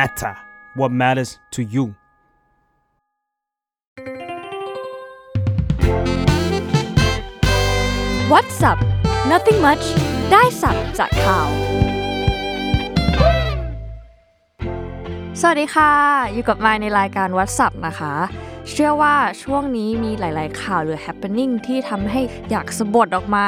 matter what matters to you What's up Nothing much ได้สับจากข่าว สวัสดีค่ะ อยู่กับมายในรายการ What's up นะคะ เชื่อว่าช่วงนี้มีหลาย ๆ ข่าวหรือ happening ที่ทำให้อยากสะบดออกมา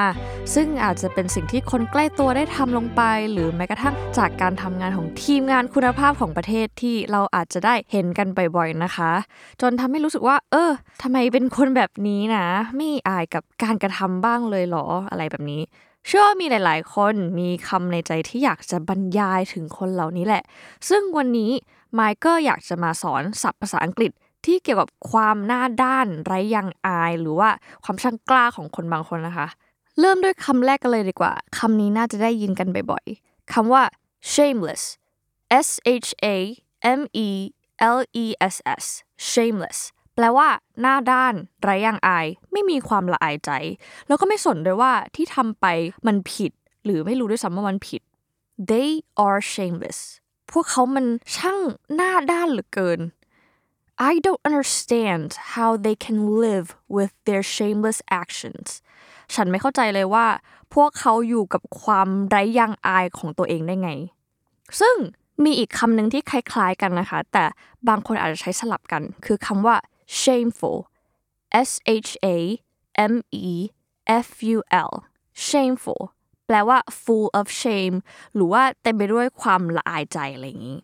ซึ่งอาจจะเป็นสิ่งที่คนใกล้ตัวได้ทำลงไป หรือแม้กระทั่งจากการทำงานของทีมงานคุณภาพของประเทศที่เราอาจจะได้เห็นกันบ่อย ๆ นะคะ จนทำให้รู้สึกว่า เออทำไมเป็นคนแบบนี้นะ ไม่อายกับการกระทำบ้างเลยเหรออะไรแบบนี้เชื่อว่ามีหลาย ๆ คนมีคำในใจที่อยากจะบรรยายถึงคนเหล่านี้แหละ ซึ่งวันนี้ไมค์ก็อยากจะมาสอนศัพท์ภาษาอังกฤษ ที่เกี่ยวกับความหน้าด้านไร้ยังอาย หรือว่าความช่างกล้าของคนบางคนนะคะ เริ่มด้วยคำแรกกันเลยดีกว่าคำนี้น่าจะได้ยินกันบ่อยๆคำว่า shameless S H A M E L E S S shameless แปลว่าหน้าด้านไร้ยังอาย ไม่มีความละอายใจ แล้วก็ไม่สนด้วยว่าที่ทำไปมันผิด หรือไม่รู้ด้วยซ้ำว่ามันผิด they are shameless พวกเขามันช่างหน้าด้านเหลือเกิน I don't understand how they can live with their shameless actions ฉันไม่เข้าใจเลยว่า พวกเขาอยู่กับความไร้ยังอายของตัวเองได้ไง ซึ่งมีอีกคำหนึ่งที่คล้ายๆกันนะคะ แต่บางคนอาจจะใช้สลับกัน คือคำว่า shameful S H A M E F U L shameful แปลว่า full of shame หรือว่าเต็มไปด้วยความละอายใจอะไรอย่างนี้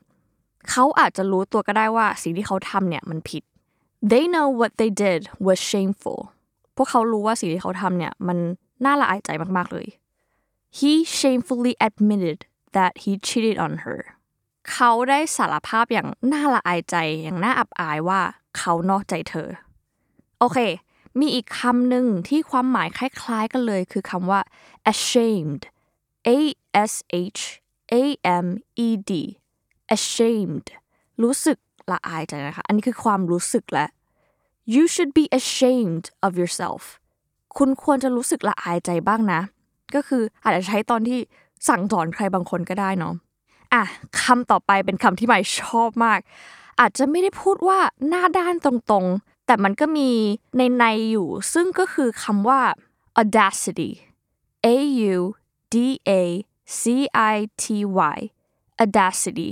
เขาอาจจะรู้ตัวก็ได้ว่าสิ่งที่เขาทำเนี่ยมันผิด they know what they did was shameful พวกเขารู้ว่าสิ่งที่เขาทำเนี่ยมันน่าละอายใจมากๆเลย he shamefully admitted that he cheated on her เขาได้สารภาพอย่างน่าละอายใจอย่างน่าอับอายว่าเขานอกใจเธอ โอเค มีอีกคำหนึ่งที่ความหมายคล้ายๆกันเลย คือคำว่า ashamed a s h a m e d ashamed รู้สึกละอายใจนะคะ อันนี้คือความรู้สึกและ you should be ashamed of yourself คุณควรจะรู้สึกละอายใจบ้างนะ ก็คืออาจจะใช้ตอนที่สั่งสอนใครบางคนก็ได้เนาะอะคำต่อไปเป็นคำที่ไม่ชอบมาก อาจจะไม่ได้พูดว่าหน้าด้านตรงๆ แต่มันก็มีในในอยู่ ซึ่งก็คือคำว่า audacity a u d a c i t y audacity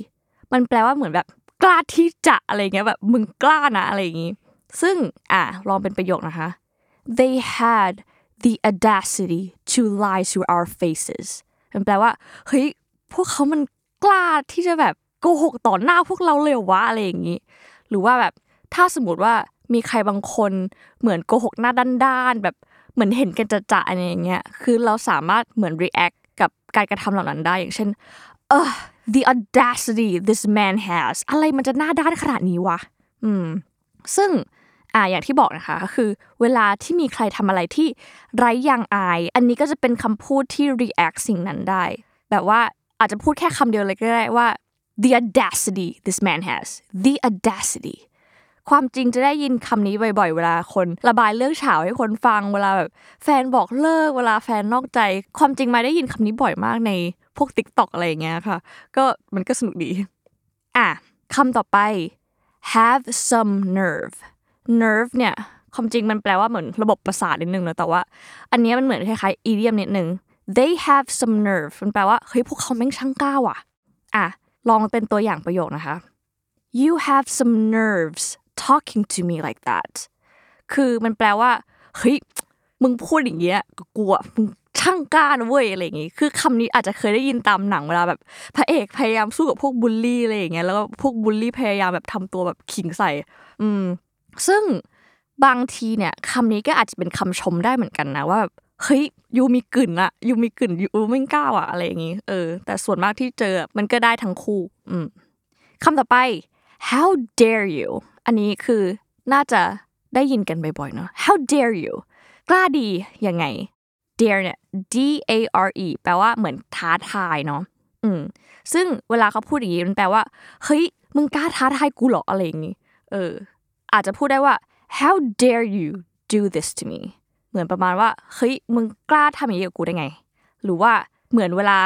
มันแปลว่าเหมือนแบบกล้าที่จะอะไรเงี้ยแบบมึงกล้านะอะไรอย่างงี้ซึ่งอะลองเป็นประโยคนะคะ they had the audacity to lie to our faces มันแปลว่าเฮ้ยพวกเขามันกล้าที่จะแบบโกหกต่อหน้าพวกเราเลยวะอะไรอย่างงี้ หรือว่าแบบถ้าสมมติว่ามีใครบางคนเหมือนโกหกหน้าด้านๆแบบเหมือนเห็นกันจะจะอะไรอย่างเงี้ยคือเราสามารถเหมือน react กับการกระทำเหล่านั้นได้อย่างเช่น เออ the audacity this man has อะไรมันจะหน้าด้านขนาดนี้วะอืมซึ่งอ่าอย่างที่บอกนะคะคือเวลาที่มีใครทำอะไรที่ไร้ยางอาย อันนี้ก็จะเป็นคำพูดที่ react สิ่งนั้นได้ แบบว่าอาจจะพูดแค่คำเดียวเลยก็ได้ว่า the audacity this man has the audacity ความจริงจะได้ยินคำนี้บ่อยๆ เวลาคน ระบายเรื่องเฉาให้คนฟัง เวลาแบบแฟนบอกเลิก เวลาแฟนนอกใจ ความจริงมาได้ยินคำนี้บ่อยมากในพวก TikTok อะไรอย่างเงี้ยค่ะ ก็มันก็สนุกดี อะคำต่อไป have some nerve nerve เนี่ยความจริงมันแปลว่าเหมือนระบบประสาทนิดนึงนะแต่ว่า อันนี้มันเหมือนคล้ายๆ idiom นิดนึง they have some nerve มันแปลว่าเฮ้ยพวกเขาแม่งช่างกล้าว่ะ อะลองเป็นตัวอย่างประโยคนะคะ you have some nerves talking to me like that คือมันแปลว่าเฮ้ยมึงพูดอย่างเงี้ยก็กลัวมึง ช่างกล้านเว้ยอะไรอย่างงี้ คือคำนี้อาจจะเคยได้ยินตามหนังเวลาแบบ พระเอกพยายามสู้กับพวกบูลลี่อะไรอย่างเงี้ยแล้วก็พวกบูลลี่พยายามแบบทำตัวแบบขิงใส่ อืม ซึ่งบางทีเนี่ยคำนี้ก็อาจจะเป็นคำชมได้เหมือนกันนะว่าแบบเฮ้ยยูมีกลิ่นอะยูมีกลิ่นยูไม่กล้าอะอะไรอย่างงี้เออ แต่ส่วนมากที่เจอมันก็ได้ทั้งคู่ อืมคำต่อไป how dare you อันนี้คือน่าจะได้ยินกันบ่อยๆเนาะ how dare you กล้าดียังไง dare เนี่ย d a r e แปลว่าเหมือนท้าทายเนาะอืมซึ่งเวลาเขาพูดอย่างนี้มันแปลว่าเฮ้ยมึงกล้าท้าทายกูเหรออะไรอย่างงี้เอออาจจะพูดได้ว่า how dare you do this to me เหมือนประมาณว่าเฮ้ยมึงกล้าทำอย่างนี้กับกูได้ไง หรือว่าเหมือนเวลา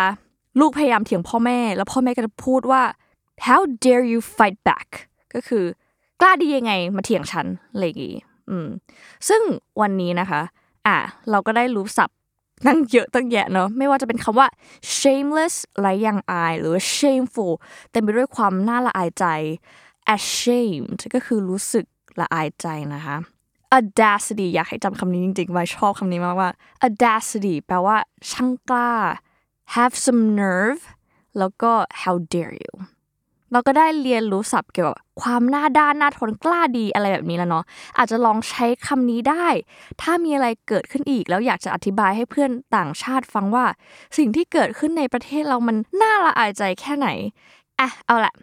ลูกพยายามเถียงพ่อแม่ แล้วพ่อแม่ก็จะพูดว่า how dare you fight back ก็คือกล้าดียังไงมาเถียงฉันอะไรอย่างงี้อืมซึ่งวันนี้นะคะ อะเราก็ได้รู้ศัพท์ ตั้งเยอะตั้งแยะเนาะไม่ว่าจะเป็นคำว่า shameless ไรยังอาย หรือ shameful เต็มไปด้วยความน่าละอายใจ ashamed ก็คือรู้สึกละอายใจนะคะ audacity อยากให้จำคำนี้จริงๆไว้ชอบคำนี้มากว่า audacity แปลว่าช่างกล้า have some nerve แล้วก็ how dare you เราก็ได้เรียนรู้ศัพท์เกี่ยวกับความหน้าด้านหน้าทนกล้าดีอะไรแบบนี้แล้วเนาะอาจจะลองใช้คำนี้ได้ ถ้ามีอะไรเกิดขึ้นอีก แล้วอยากจะอธิบายให้เพื่อนต่างชาติฟังว่า สิ่งที่เกิดขึ้นในประเทศเรามันน่าละอายใจแค่ไหนอะเอาละ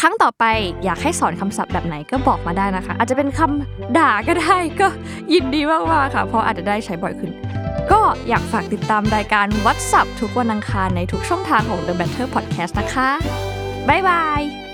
ครั้งต่อไปอยากให้สอนคำศัพท์แบบไหนก็บอกมาได้นะคะ อาจจะเป็นคำด่าก็ได้ก็ยินดีมากๆค่ะ เพราะอาจจะได้ใช้บ่อยขึ้น ก็อยากฝากติดตามรายการวัดสับทุกวันอังคารในทุกช่องทางของ The Better Podcast นะคะ บ๊ายบาย